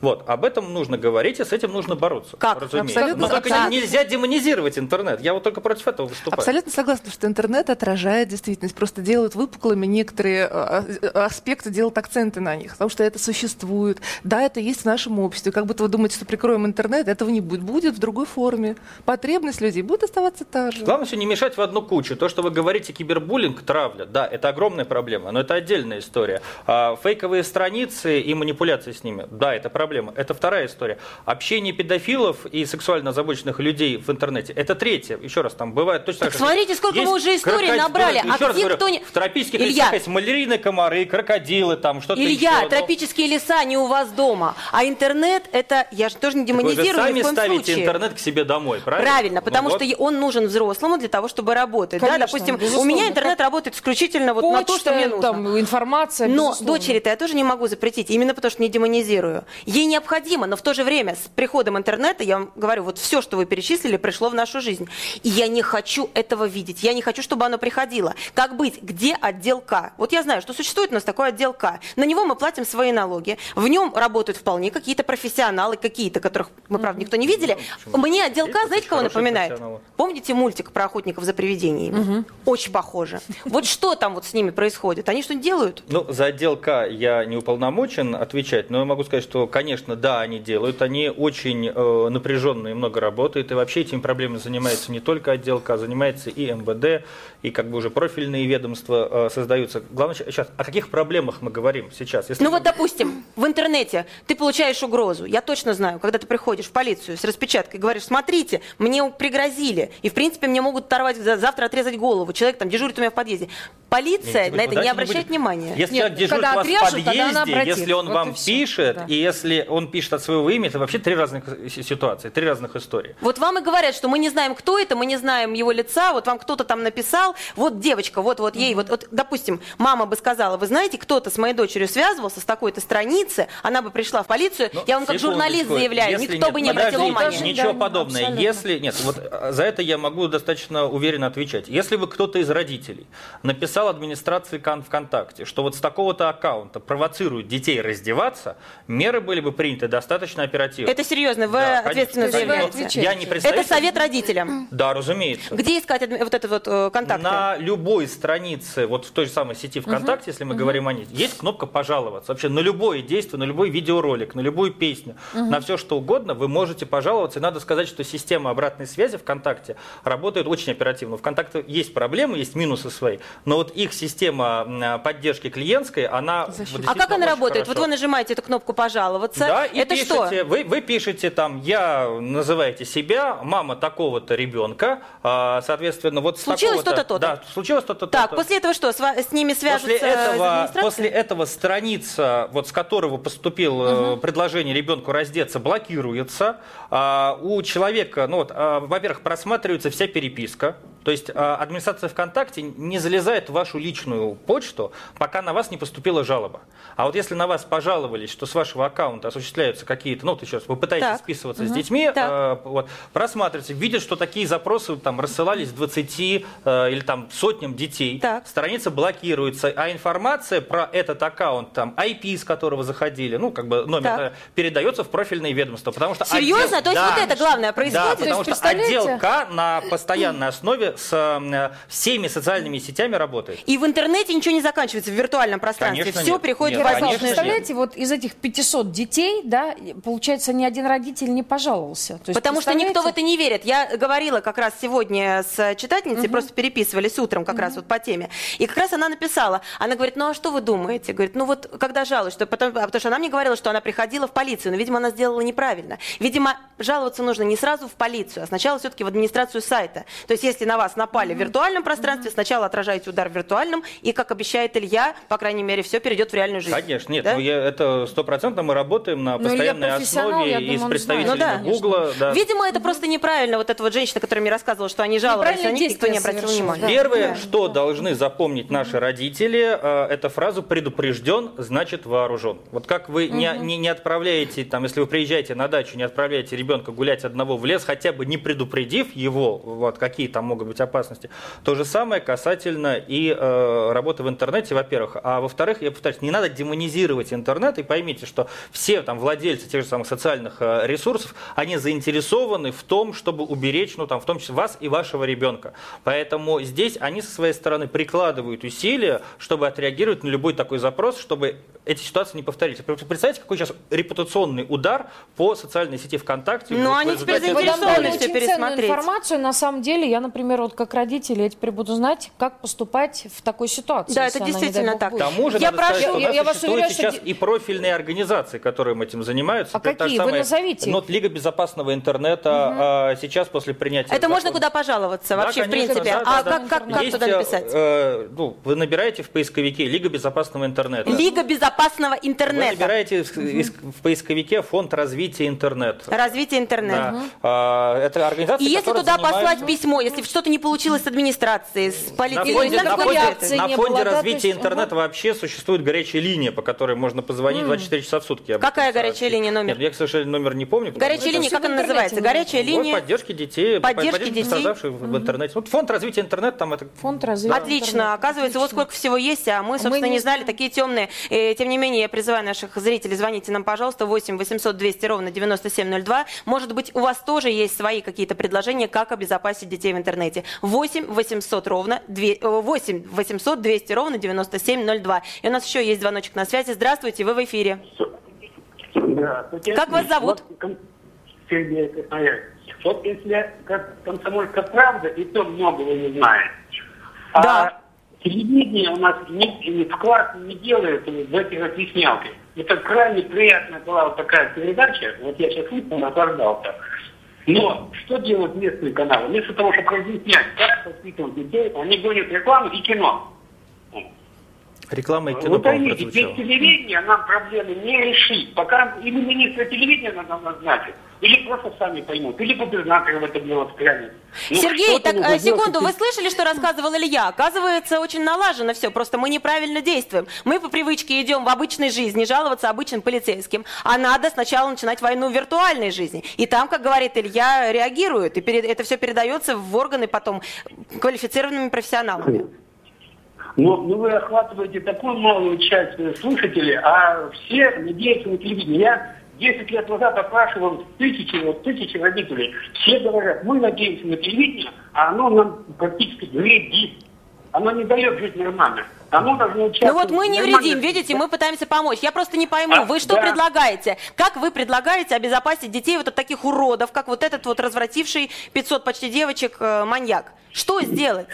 Вот, об этом нужно говорить, и с этим нужно бороться. Как? разумеется. Абсолютно Но только нельзя демонизировать интернет. Я вот только против этого выступаю. Абсолютно согласна, что интернет отражает действительность, просто делают выпуклыми некоторые а, а, аспекты, делают акценты на них, потому что это существует. Да, это есть в нашем обществе. Как будто вы думаете, что прикроем интернет, этого не будет. Будет в другой форме. Потребность людей будет оставаться та же. Главное все не мешать в одну кучу. То, что вы говорите кибербуллинг, травля, да, это огромная проблема, но это отдельная история. А фейковые страницы и манипуляции с ними, да, это проблема. Это вторая история. Общение педофилов и сексуально озабоченных людей в интернете, это третья. Еще раз, там бывает точно Так так же. смотрите, сколько мы уже историй крокодил- набрали. Еще А раз где говорю, кто не- В тропических Илья. лесах есть малярийные комары, крокодилы, там что-то Илья, еще. Ну, тропические леса не у вас дома, а интернет это, я же тоже не Вы же демонизирую ни сами в коем ставите случае. интернет к себе домой, правильно? Правильно, Ну потому вот. что он нужен взрослому для того, чтобы работать. да? Конечно, Допустим, у безусловно. меня интернет работает исключительно вот на то, что Почта, мне нужно. там, информация, Но безусловно. дочери-то я тоже не могу запретить, именно потому что не демонизирую. Ей необходимо, но в то же время с приходом интернета, я вам говорю, вот все, что вы перечислили, пришло в нашу жизнь. И я не хочу этого видеть, я не хочу, чтобы оно приходило. Как быть? Где отдел К? Вот я знаю, что существует у нас такой отдел К. На него мы платим свои налоги. В нем работают вполне какие-то профессионалы, какие-то, которых мы, правда, никто не видели. Мне отдел К, знаете, кого напоминает? Помните мультик про охотников за привидениями? Очень похоже. Вот что там вот с ними происходит? Они что-нибудь делают? Ну, за отдел К я не уполномочен отвечать, но я могу сказать, что, конечно, да, они делают, они очень э, напряженные, много работают, и вообще этими проблемами занимается не только отдел К, занимается и МВД, и как бы уже профильные ведомства э, создаются. Главное, сейчас, о каких проблемах мы говорим сейчас? Если Ну мы- вот, допустим, в интернете ты получаешь угрозу. Я точно знаю, когда ты приходишь в полицию с распечаткой, говоришь, смотрите, мне пригрозили, и, в принципе, мне могут оторвать, за- завтра отрезать голову. Человек там дежурит у меня в подъезде. Полиция Нет, на это не обращает будем- внимания. Если Нет, человек дежурит когда у вас отрежут, в тогда она подъезде, обратит. если он Вот вам пишет, Да. и если он пишет от своего имени, это вообще три разных си- ситуации, три разных истории. Вот вам и говорят, что мы не знаем, кто это, мы не знаем его лица, вот вам кто-то там написал, вот девочка, вот, вот ей, вот, вот, допустим, мама бы сказала, вы знаете, кто-то с моей дочерью связывался с такой-то страницы, она бы пришла в полицию, Ну, я вам как журналист заявляю, Если никто нет, бы не обратил подождите, внимания. Ничего Да, подобного. абсолютно. Если нет, вот э, за это я могу достаточно уверенно отвечать. Если бы кто-то из родителей написал администрации Кан ВКонтакте, что вот с такого-то аккаунта провоцируют детей раздеваться, меры были бы приняты достаточно оперативно. Это серьезно, вы Да, ответственно заявляете. Но заявляете. Я не представитель. Это совет родителям. Да, разумеется. Где искать вот этот вот э, контакты? На любой странице, вот в той же самой сети ВКонтакте, если мы говорим о ней, есть кнопка «Пожаловаться». Вообще на любое действие, на любой видеоролик, на любую песню, на все что угодно вы можете пожаловаться. И надо сказать, что система обратной связи ВКонтакте работает очень оперативно. ВКонтакте есть проблемы, есть минусы свои, но вот их система м, поддержки клиентской, она... вот А как она работает? хорошо. Вот вы нажимаете эту кнопку «Пожаловаться». Да, и это что? пишете, Вы, вы пишете там, я называете себя, мама такого-то ребенка, а, соответственно, вот Случилось то-то, то-то. Да, случилось то-то, Так, то-то. после этого что, с, ними свяжутся После этого, после этого страница, вот с которого поступило э, предложение ребенку раздеться, блокируется. А, у человека, ну вот, а, во-первых, просматривается вся переписка. То есть а, администрация ВКонтакте не залезает в вашу личную почту, пока на вас не поступила жалоба. А вот если на вас пожаловались, что с вашего аккаунта осуществляются какие-то, ну вот еще раз, вы пытаетесь Так. списываться с детьми, Так. э, вот, просматриваете, видят, что такие запросы там рассылались 20 э, или там сотням детей, Так. страница блокируется, а информация про этот аккаунт, там, IP, с которого заходили, ну, как бы номер, Так. э, передается в профильные ведомства. Потому что Серьезно? отдел- То есть Да. вот это главное Да, происходит? потому То есть, что отдел? К на постоянной основе с всеми социальными сетями работает. И в интернете ничего не заканчивается, в виртуальном пространстве. Конечно, Все нет. приходит Нет, в конечно, воздушный нет. Представляете, вот из этих 500 детей, да, получается, ни один родитель не пожаловался. То есть, Потому что никто в представляете? это не верит. Я говорила как раз сегодня с читательницей, просто переписывались утром как раз вот по теме. И как раз она написала, она говорит, ну а что вы думаете? Говорит, ну вот когда жалуюсь, что потом, а потому что она мне говорила, что она приходила в полицию, но, видимо, она сделала неправильно. Видимо, жаловаться нужно не сразу в полицию, а сначала все-таки в администрацию сайта. То есть если на вас напали в виртуальном пространстве, сначала отражаете удар в виртуальном, и, как обещает Илья, по крайней мере, все перейдет в реальную жизнь. Конечно, нет, Да? ну, я- это стопроцентно мы работаем на Ну, постоянной профессионал, основе я и думаю, с он представителями знает. Ну да. Гугла. да. Видимо, это просто неправильно. Вот эта вот женщина, которая мне рассказывала, что они жаловались, на них никто не обратил внимания. да. Первое, Да. что должны запомнить наши родители, э, это фразу «предупрежден, значит вооружен». Вот как вы не, не, не отправляете, там, если вы приезжаете на дачу, не отправляете ребенка гулять одного в лес, хотя бы не предупредив его, вот, какие там могут быть опасности, то же самое касательно и э, работы в интернете, во-первых. А во-вторых, я повторюсь, не надо демонизировать интернет, и поймите, что все там владельцы тех же самых социальных э, ресурсов, они заинтересованы в том, чтобы уберечь, ну там, в том числе вас и вашего ребенка. Поэтому здесь они со своей стороны прикладывают усилия, чтобы отреагировать на любой такой запрос, чтобы эти ситуации не повторились. Представляете, какой сейчас репутационный удар по социальной сети ВКонтакте? Ну, они теперь заинтересованы ценную пересмотреть. информацию. На самом деле, я, например, вот как родитель, я теперь буду знать, как поступать в такой ситуации. Да, это действительно бог, так. К будет. тому же, Я надо сказать, прошу- что у Я- нас я вас уверяю, что сейчас де- и профильные организации, которые этим занимаются. А какие? Вы назовите. Ну, вот Лига безопасного интернета а, сейчас после принятия Это можно куда пожаловаться Да, вообще, в принципе. да, а да, да. как, как, как Есть, туда э, написать? э, ну, вы набираете в поисковике Лига безопасного интернета. Лига безопасного Вы интернета. набираете в, поисковике фонд развития интернета. Развитие интернета. Да. А, это организация, И если туда занимается- послать письмо, если что-то не получилось с администрацией, с на полицией, фонде, на фонде- на фонде было, да, развития есть, интернета вообще существует горячая линия, по которой можно позвонить 24 часа в сутки. Какая горячая линия, номер? Нет, я, к сожалению, номер не помню. Горячая линия, как она называется? Горячая Вот, линия. поддержки детей, Поддержки поддержки детей. пострадавших в интернете. Вот фонд развития интернета, там это Фонд развития Отлично. Оказывается, вот сколько всего есть, а мы, собственно, не не знали, такие темные. Э, Тем не менее, я призываю наших зрителей, звоните нам, пожалуйста, 8 800 200 ровно 9702. Может быть, у вас тоже есть свои какие-то предложения, как обезопасить детей в интернете. 8 800 ровно 2, э, 8 800 200 ровно 9702. И у нас еще есть звоночек на связи. Здравствуйте, вы в эфире. Здравствуйте. Как вас зовут? Вот, Сергей Красноярск. Вот если как комсомольская правда, и то многого не знает. Да. А телевидение у нас не, не вклад не делает в эти разъяснялки. Это крайне приятная была вот такая передача. Вот я сейчас выпал, наслаждался. Но что делают местные каналы? Вместо того, чтобы разъяснять, как воспитывать детей, они гонят рекламу и кино. реклама и кино, Вы поймите, без телевидения нам проблемы не решить. Пока или министра телевидения надо назначить, или просто сами поймут, или губернаторы в это дело встрянут. Ну, Сергей, так делать, секунду, вы слышали, что рассказывал Илья? Оказывается, очень налажено все, просто мы неправильно действуем. Мы по привычке идем в обычной жизни, жаловаться обычным полицейским, а надо сначала начинать войну в виртуальной жизни. И там, как говорит Илья, реагируют, и пере- это все передается в органы потом квалифицированными профессионалами. Но ну, вы охватываете такую малую часть э, слушателей, а все надеются на телевидение. Я 10 лет назад опрашивал тысячи, вот, тысячи родителей. Все говорят, мы надеемся на телевидение, а оно нам практически вредит. Оно не дает жить нормально. Оно должно участвовать Ну вот мы не вредим, видите, мы пытаемся помочь. Я просто не пойму, А, вы что да. предлагаете? Как вы предлагаете обезопасить детей вот от таких уродов, как вот этот вот развративший 500 почти девочек э, маньяк? Что сделать?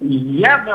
Я бы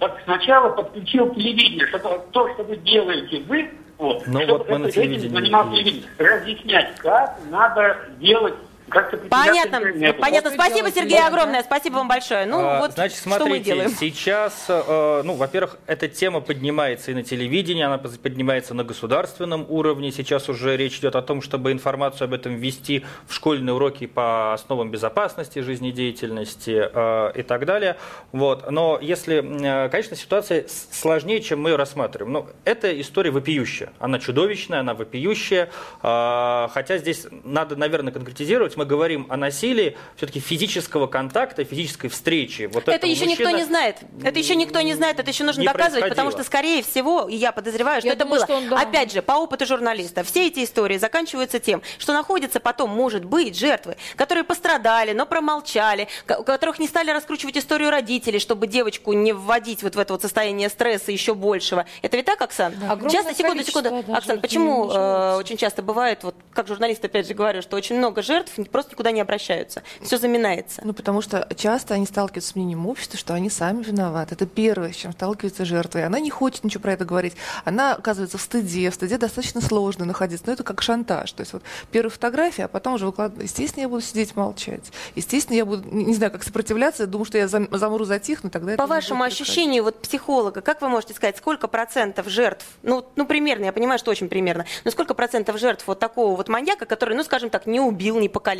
э, сначала подключил телевидение, чтобы то, что вы делаете вы, вот, Ну чтобы вот мы этим занимался разъяснять, как надо делать, как-то Понятно, понятно. Спасибо, Сергей, огромное. Спасибо вам большое. Ну А, вот Значит, что мы смотрите, делаем. сейчас, э, ну, во-первых, эта тема поднимается и на телевидении, она поднимается на государственном уровне. Сейчас уже речь идет о том, чтобы информацию об этом ввести в школьные уроки по основам безопасности, жизнедеятельности э, и так далее. Вот. Но если, э, конечно, ситуация сложнее, чем мы ее рассматриваем. Но эта история вопиющая. Она чудовищная, она вопиющая. Э, Хотя здесь надо, наверное, конкретизировать. Мы говорим о насилии все-таки физического контакта, физической встречи. Вот Это еще никто не знает. Это еще никто не знает, это еще нужно доказывать, потому что, скорее всего, и я подозреваю, что Я это думаю, было. что он, да. Опять же, по опыту журналиста, все эти истории заканчиваются тем, что находятся потом, может быть, жертвы, которые пострадали, но промолчали, у которых не стали раскручивать историю родителей, чтобы девочку не вводить вот в это вот состояние стресса еще большего. Это ведь так, Оксан? Огромное Часто, секунду, секунду. да, Оксан, жертв почему э, очень часто бывает, вот как журналист опять же говорю, что очень много жертв просто никуда не обращаются. Все заминается. Ну, потому что часто они сталкиваются с мнением общества, что они сами виноваты. Это первое, с чем сталкивается жертва. И она не хочет ничего про это говорить. Она оказывается в стыде. В стыде достаточно сложно находиться. Но это как шантаж. То есть вот первая фотография, а потом уже выкладывать. Естественно, я буду сидеть молчать. Естественно, я буду, не знаю, как сопротивляться. Думаю, что я зам- замру, затихну, тогда По вашему ощущению, вот психолога, как вы можете сказать, сколько процентов жертв, ну, ну примерно, я понимаю, что очень примерно, но сколько процентов жертв вот такого вот маньяка, который, ну, скажем так, не убил, не покалечил,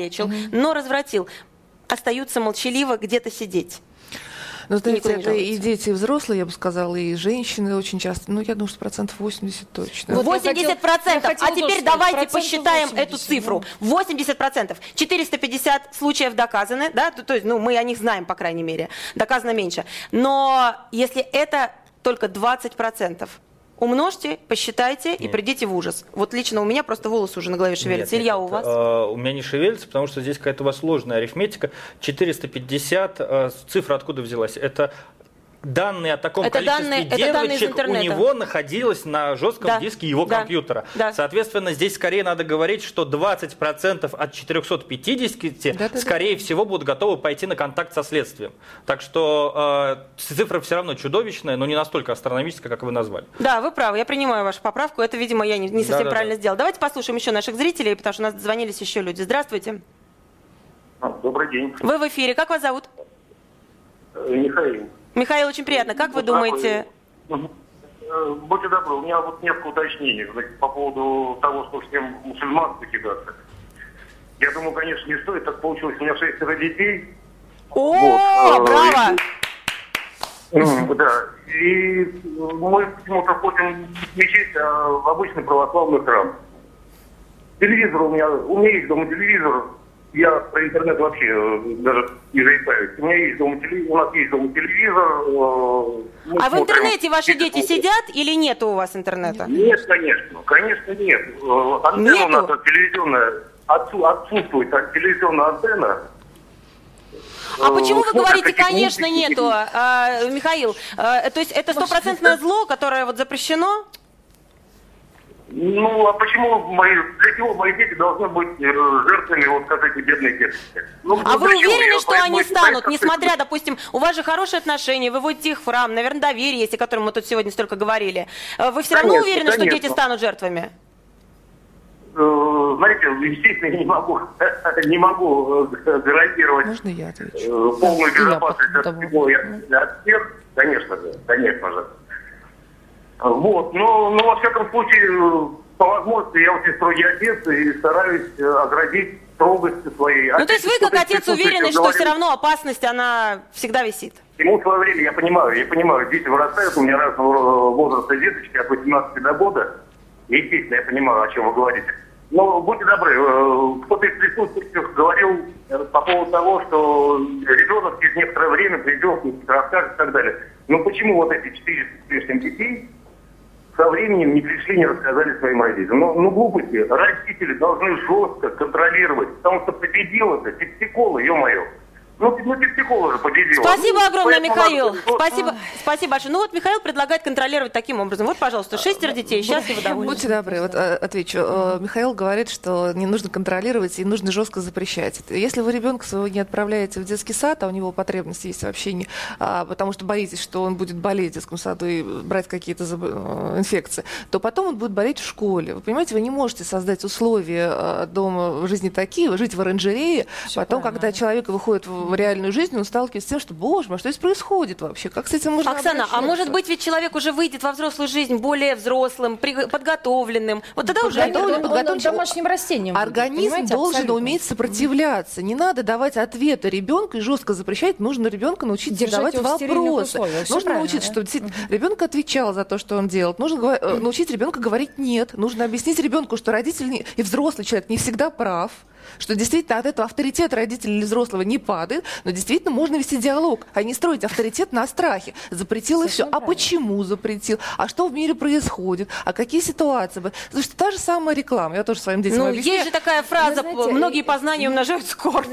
но развратил, остаются молчаливо где-то сидеть? Но знаете, это и дети, и взрослые, я бы сказала, и женщины очень часто. Ну, я думаю, что процентов 80 точно. Вот я 80 хотел- я процентов. А теперь давайте процентов посчитаем 80, эту цифру. 80 процентов. 450 случаев доказаны, да, то, то есть, ну, мы о них знаем, по крайней мере. Доказано меньше. Но если это только 20 процентов, умножьте, посчитайте и Нет. придите в ужас. Вот лично у меня просто волосы уже на голове шевелятся. Нет, Илья, нет, у вас? э, у меня не шевелится, потому что здесь какая-то у вас сложная арифметика. 450, э, цифра откуда взялась? Это данные о таком Это количестве данные- это данные из девочек у него находилось на жестком Да, диске его да, компьютера. да. Соответственно, здесь скорее надо говорить, что 20% от 450 Да-да-да. скорее всего будут готовы пойти на контакт со следствием. Так что э, цифра все равно чудовищная, но не настолько астрономическая, как вы назвали. Да, вы правы, я принимаю вашу поправку. Это, видимо, я не, не совсем Да-да-да. правильно сделала. Давайте послушаем еще наших зрителей, потому что у нас дозвонились еще люди. Здравствуйте. Добрый день, Вы в эфире. Как вас зовут? Э, Михаил. Михаил, очень приятно. Как вы думаете? Будьте добры, у меня вот несколько уточнений значит, по поводу того, что всем мусульман покидаться. Я думаю, конечно, не стоит, так получилось. У меня шестеро детей. О, Вот, э, браво! М, Да. И мы почему-то ходим в мечеть, а в обычный православный храм. Телевизор у меня, у меня есть дома телевизор. Я про интернет вообще э, даже не заикаюсь. У меня есть дома телевизор, у нас есть дома телевизор. э, мы А в интернете ваши дети сидят или нет у вас интернета? Нет, конечно, конечно нет. Э, Антенна Нету? у нас телевизионная, отсу- отсутствует а, телевизионная антенна. А почему вы говорите, конечно, нету, а, Михаил? то есть это стопроцентное зло, которое вот запрещено? Ну, а почему мои, для чего мои дети должны быть э, жертвами вот как эти бедные детки? Ну, А ну, вы уверены, Я что они станут, что- несмотря, допустим, у вас же хорошие отношения, вы водите их в храм, наверное, доверие есть, о котором мы тут сегодня столько говорили. Э, Вы все равно Конечно, уверены, что конечно. дети станут жертвами? Э, Знаете, естественно, я не могу, не могу гарантировать Можно я отвечу? полную безопасность я от всего и от всех. Конечно же, конечно же. Вот, но, но во всяком случае, по возможности, я очень строгий отец и стараюсь э, оградить строгостью своей. Ну, то есть вы, как отец, уверены, что все равно опасность, она всегда висит? Ему свое время, я понимаю, я понимаю, дети вырастают, у меня разного возраста деточки, от 18 до года. Естественно, я понимаю, о чем вы говорите. Но будьте добры, э, кто-то из присутствующих говорил э, по поводу того, что ребенок через некоторое время придет, расскажет и так далее. Но почему вот эти 400 с лишним детей со временем не пришли, не рассказали своим родителям. Ну, ну глупости. Родители должны жестко контролировать, потому что победил это психола, ё-моё. Ну, ну психола же победила. Спасибо огромное, поэтому Михаил. надо Спасибо, спасибо большое. Ну вот Михаил предлагает контролировать таким образом. Вот, пожалуйста, шестеро детей, счастливы, довольны. Будьте добры, вот э, отвечу. Э, Михаил говорит, что не нужно контролировать и нужно жестко запрещать. Если вы ребенка своего не отправляете в детский сад, а у него потребности есть в общении, а, потому что боитесь, что он будет болеть в детском саду и брать какие-то э, инфекции, то потом он будет болеть в школе. Вы понимаете, вы не можете создать условия э, дома в жизни такие, жить в оранжерее, потом, правильно, когда человек выходит в реальную жизнь, он сталкивается с тем, что, боже мой, что здесь происходит вообще? Как с этим можно Оксана, а обращаться? может быть ведь человек уже выйдет во взрослую жизнь более взрослым, при- подготовленным? Вот тогда уже... Подготовлен, Он- он подготовлен. домашним растением будет, Организм понимаете, должен абсолютно. уметь сопротивляться. Не надо давать ответы ребенку и жестко запрещать. Нужно ребенка научить Держать задавать в вопросы. Нужно научить, да? чтобы действительно ребенок отвечал за то, что он делает. Нужно э, научить ребенка говорить нет. Нужно объяснить ребенку, что родитель не- и взрослый человек не всегда прав. Что действительно от этого авторитет родителя или взрослого не падает, но действительно можно вести диалог, а не строить авторитет на страхе. Запретил и все. А почему запретил? А что в мире происходит? А какие ситуации? Что та же самая реклама. Я тоже своим детям Ну, объясняю. есть же такая фраза, Вы знаете, многие познания умножают скорбь.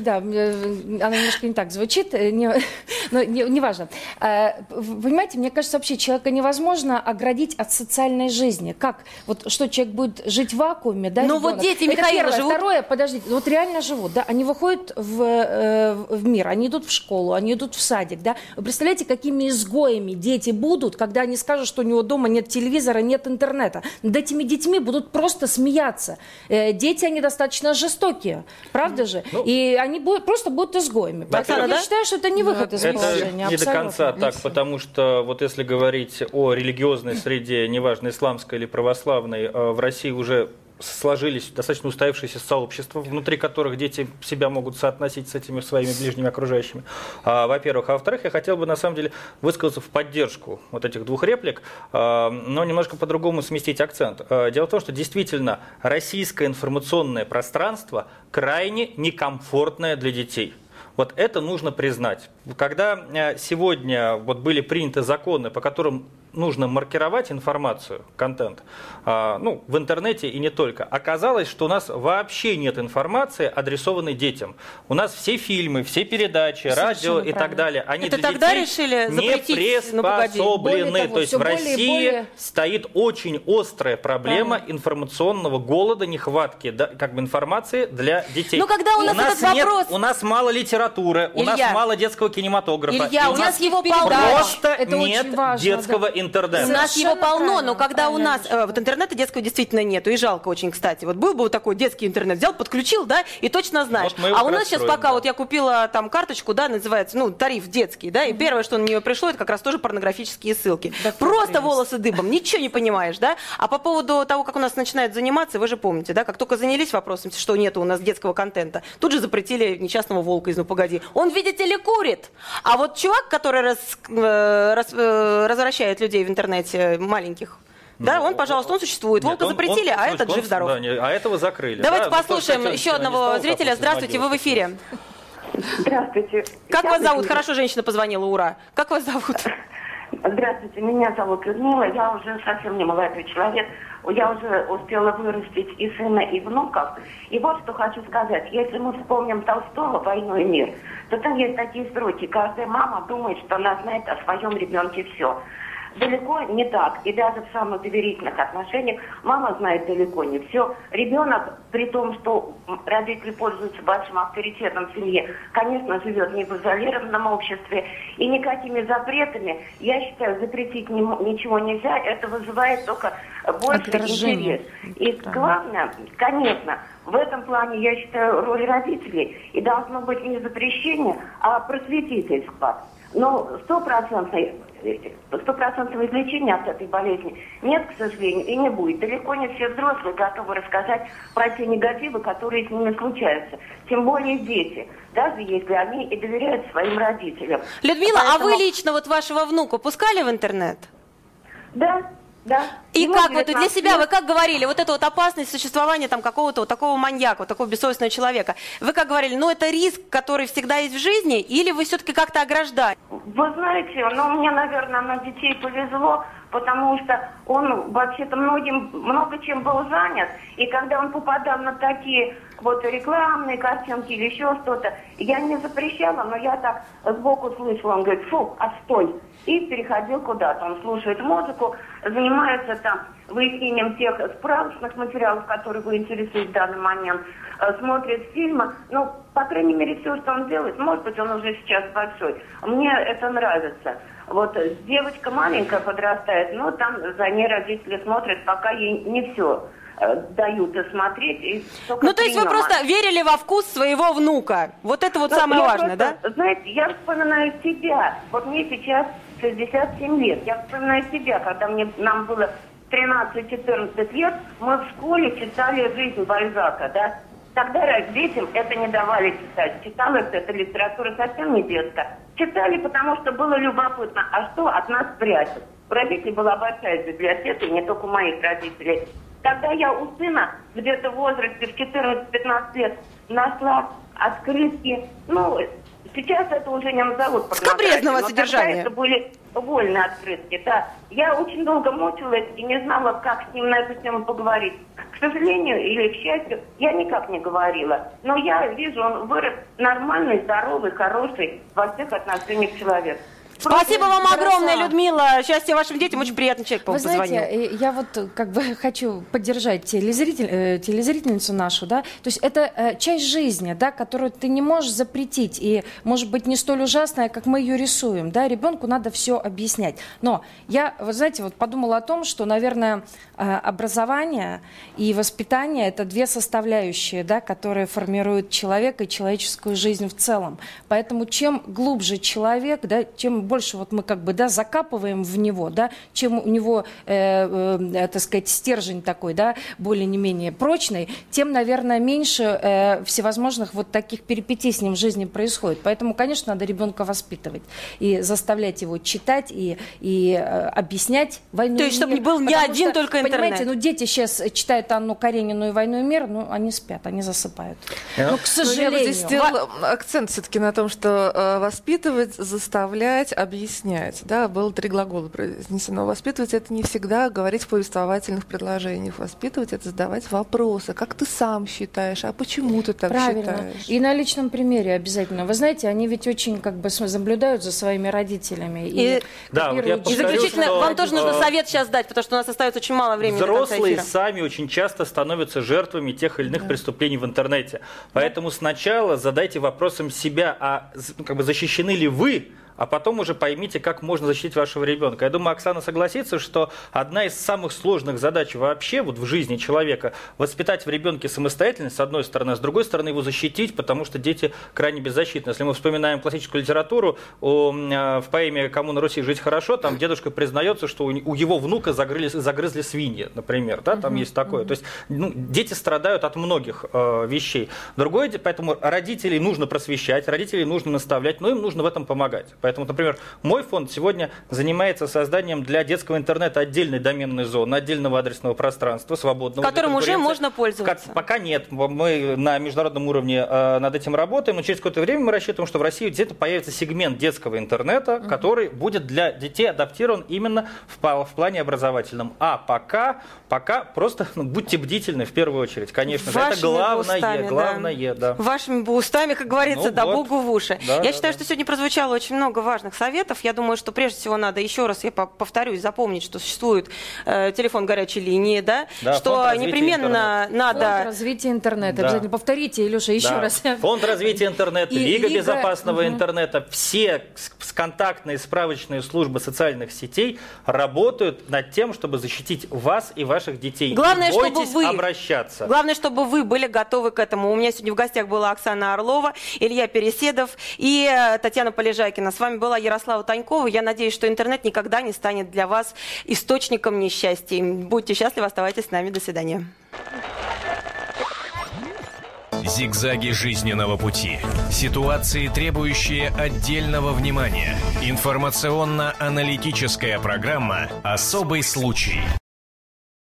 Да, э, она немножко не так звучит, э, не- но не- неважно. Э, вы Понимаете, мне кажется, вообще человека невозможно оградить от социальной жизни. Как? Вот что человек будет жить в вакууме, да? Ну вот дети, Это Михаила, первое. живут Второе, второе, подождите, вот реально живут, да, они выходят в, э, в мир, они идут в школу, они идут в садик, да. Вы представляете, какими изгоями дети будут, когда они скажут, что у него дома нет телевизора, нет интернета. Над этими детьми будут просто смеяться. Э, дети, они достаточно жестокие, правда же? Ну, И они будут, просто будут изгоями. Поэтому Оксана, я да? считаю, что это не выход из Это положения. не до конца так, потому что вот если говорить о религиозной среде, неважно, исламской или православной, э, в России уже сложились достаточно устоявшиеся сообщества, внутри которых дети себя могут соотносить с этими своими ближними окружающими. А, во-первых. А во-вторых, я хотел бы на самом деле высказаться в поддержку вот этих двух реплик, а, но немножко по-другому сместить акцент. А, Дело в том, что действительно российское информационное пространство крайне некомфортное для детей. Вот это нужно признать. Когда э, сегодня вот были приняты законы, по которым нужно маркировать информацию, контент, а, ну, в интернете и не только, оказалось, что у нас вообще нет информации, адресованной детям. У нас все фильмы, все передачи, радио и так правильно. далее, они Это для тогда детей решили не? Ну, приспособлены. Того, То есть в более России более- стоит очень острая проблема информационного голода, нехватки да, как бы информации для детей. Ну, когда у нас этот нет- вопрос- у нас мало литературы, у нас Илья. мало детского кинематографа. Илья, у нас его полно. Просто Это нет очень важно, детского да. интернета. У нас его полно, правильно, но когда у правильно, нас э, вот интернета детского действительно нету, и жалко очень, кстати. Вот был бы вот такой детский интернет, взял, подключил, да, и точно знаешь. Его а у нас сейчас пока да. вот я купила там карточку, да, называется, ну, тариф детский, да, и первое, что на нее пришло, это как раз тоже порнографические ссылки. Да Просто прелесть. волосы дыбом, ничего не понимаешь, да. А по поводу того, как у нас начинают заниматься, вы же помните, да, как только занялись вопросом, что нету у нас детского контента, тут же запретили несчастного волка из «Ну, погоди». Он, видите ли, курит. А вот чувак, который раз- э, раз- э, развращает людей в интернете, маленьких, да, он, пожалуйста, он существует. Нет, Волка он- запретили, он- а этот он- жив-здоров. да, а этого закрыли. Давайте да, ну, послушаем еще одного зрителя. Здравствуйте, вы в эфире. Здравствуйте. Как Я вас зовут? Хорошо, женщина позвонила, ура. Как вас зовут? Здравствуйте, меня зовут Людмила. Я уже совсем не молодой человек. Я уже успела вырастить и сына, и внуков. И вот что хочу сказать. Если мы вспомним Толстого «Войну и мир», то там есть такие строки. Каждая мама думает, что она знает о своем ребенке все. Далеко не так. И даже в самых доверительных отношениях мама знает далеко не все. Ребенок, при том, что родители пользуются большим авторитетом в семье, конечно, живет не в изолированном обществе. И никакими запретами, я считаю, запретить не ничего нельзя. Это вызывает только больше Отторжение. интерес. И главное, конечно, в этом плане, я считаю, роль родителей и должно быть не запрещение, а просветительство. Но стопроцентной стопроцентного излечения от этой болезни нет, к сожалению, и не будет. Далеко не все взрослые готовы рассказать про те негативы, которые с ними случаются. Тем более дети, даже если они и доверяют своим родителям. Людмила, а вы Поэтому- лично вот вашего внука пускали в интернет? Да, да. И Ему как вот для 19 себя, лет. вы как говорили, вот эта вот опасность существования там какого-то вот такого маньяка, вот такого бессовестного человека, вы как говорили, ну это риск, который всегда есть в жизни, или вы все-таки как-то ограждаете? Вы знаете, ну мне, наверное, на детей повезло, потому что он вообще-то многим, много чем был занят. И когда он попадал на такие вот рекламные картинки или еще что-то, я не запрещала, но я так сбоку слышала, он говорит, фу, отстой. И переходил куда-то. Он слушает музыку, занимается там выяснением тех справочных материалов, которые его интересуют в данный момент, э, смотрит фильмы. Ну, по крайней мере, все, что он делает, может быть, он уже сейчас большой. Мне это нравится. Вот э, девочка маленькая подрастает, но там за ней родители смотрят, пока ей не все дают и смотреть. И Ну то есть вы просто верили во вкус своего внука, вот это вот Ну, самое важное, да? просто, Знаете, я вспоминаю себя. Вот мне сейчас 67 лет. Я вспоминаю себя, когда мне, нам было 13-14 лет, мы в школе читали «Жизнь Бальзака», да? Тогда детям это не давали читать. Читалась эта литература совсем не детская. Читали, потому что было любопытно, а что от нас прячут. У родителей была большая библиотека, не только у моих родителей. Тогда я у сына где-то в возрасте в 14-15 лет нашла открытки. Ну, сейчас это уже не назовут Скабрезного но содержания. Это были вольные открытки, да. Я очень долго мучилась и не знала, как с ним на эту тему поговорить. К сожалению или к счастью, я никак не говорила. Но я вижу, он вырос нормальный, здоровый, хороший во всех отношениях человек. Спасибо вам Краса. огромное, Людмила. Счастья вашим детям. Очень приятный человек, Вы по-моему, знаете, позвонил. э, я вот э, как бы хочу поддержать телезритель, э, телезрительницу нашу, да, то есть это э, часть жизни, да, которую ты не можешь запретить, и может быть не столь ужасная, как мы ее рисуем, да, ребенку надо все объяснять. Но я, вы знаете, вот подумала о том, что, наверное, э, образование и воспитание это две составляющие, да, которые формируют человека и человеческую жизнь в целом. Поэтому чем глубже человек, да, чем больше вот мы как бы да, закапываем в него, да, чем у него, э, э, так сказать, стержень такой, да, более не менее прочный, тем, наверное, меньше э, всевозможных вот таких перипетий с ним в жизни происходит. Поэтому, конечно, надо ребенка воспитывать и заставлять его читать и, и э, объяснять войну То и есть, чтобы мир. не был не Потому один что, только интернет. Понимаете, ну дети сейчас читают Анну Каренину и «Войну и мир», ну они спят, они засыпают. Ну, к Но я бы сожалению. здесь сделала акцент все-таки на том, что э, воспитывать, заставлять, объяснять. Да, было три глагола произнесено. Воспитывать это не всегда говорить в повествовательных предложениях. Воспитывать это задавать вопросы. Как ты сам считаешь? А почему ты так Правильно. считаешь? И на личном примере обязательно. Вы знаете, они ведь очень как бы наблюдают за своими родителями. И, И- Да, вот я копируют И повторю, заключительно, что, вам тоже нужно э, совет сейчас дать, потому что у нас остается очень мало времени Взрослые сами очень часто становятся жертвами тех или иных преступлений в интернете. Поэтому сначала задайте вопросом себя, а ну, как бы защищены ли вы а потом уже поймите, как можно защитить вашего ребенка. Я думаю, Оксана согласится, что одна из самых сложных задач вообще вот в жизни человека воспитать в ребенке самостоятельность, с одной стороны, а с другой стороны его защитить, потому что дети крайне беззащитны. Если мы вспоминаем классическую литературу, о, э, в поэме «Кому на Руси жить хорошо», там дедушка признается, что у, его внука загрызли, загрызли свиньи, например, да, там есть такое. То есть ну, дети страдают от многих э, вещей. Другое, поэтому родителей нужно просвещать, родителей нужно наставлять, но им нужно в этом помогать. Поэтому, например, мой фонд сегодня занимается созданием для детского интернета отдельной доменной зоны, отдельного адресного пространства, свободного. Которым уже можно пользоваться. Как- пока нет. Мы на международном уровне э, над этим работаем, но через какое-то время мы рассчитываем, что в России где-то появится сегмент детского интернета, который будет для детей адаптирован именно в, в плане образовательном. А пока, пока просто ну, будьте бдительны в первую очередь, конечно же. Это Вашими главное, устами, да. главное, да. Вашими бы устами, как говорится, Ну да вот. богу в уши. Да, я да, считаю, да. что сегодня прозвучало очень много важных советов. Я думаю, что прежде всего надо еще раз, я по- повторюсь, запомнить, что существует э, телефон горячей линии, да, Да, что фонд непременно Фонд надо... развития интернета. Да. Обязательно повторите, Илюша, еще Да. раз. Фонд развития интернета, И Лига Лига- безопасного Мгм. интернета, все контактные справочные службы социальных сетей работают над тем, чтобы защитить вас и ваших детей. Главное, Не чтобы вы- обращаться. Главное, чтобы вы были готовы к этому. У меня сегодня в гостях была Оксана Орлова, Илья Переседов и э, Татьяна Полежайкина. С вами была Ярослава Танькова. Я надеюсь, что интернет никогда не станет для вас источником несчастья. Будьте счастливы, оставайтесь с нами. До свидания. Зигзаги жизненного пути. Ситуации, требующие отдельного внимания. Информационно-аналитическая программа «Особый случай».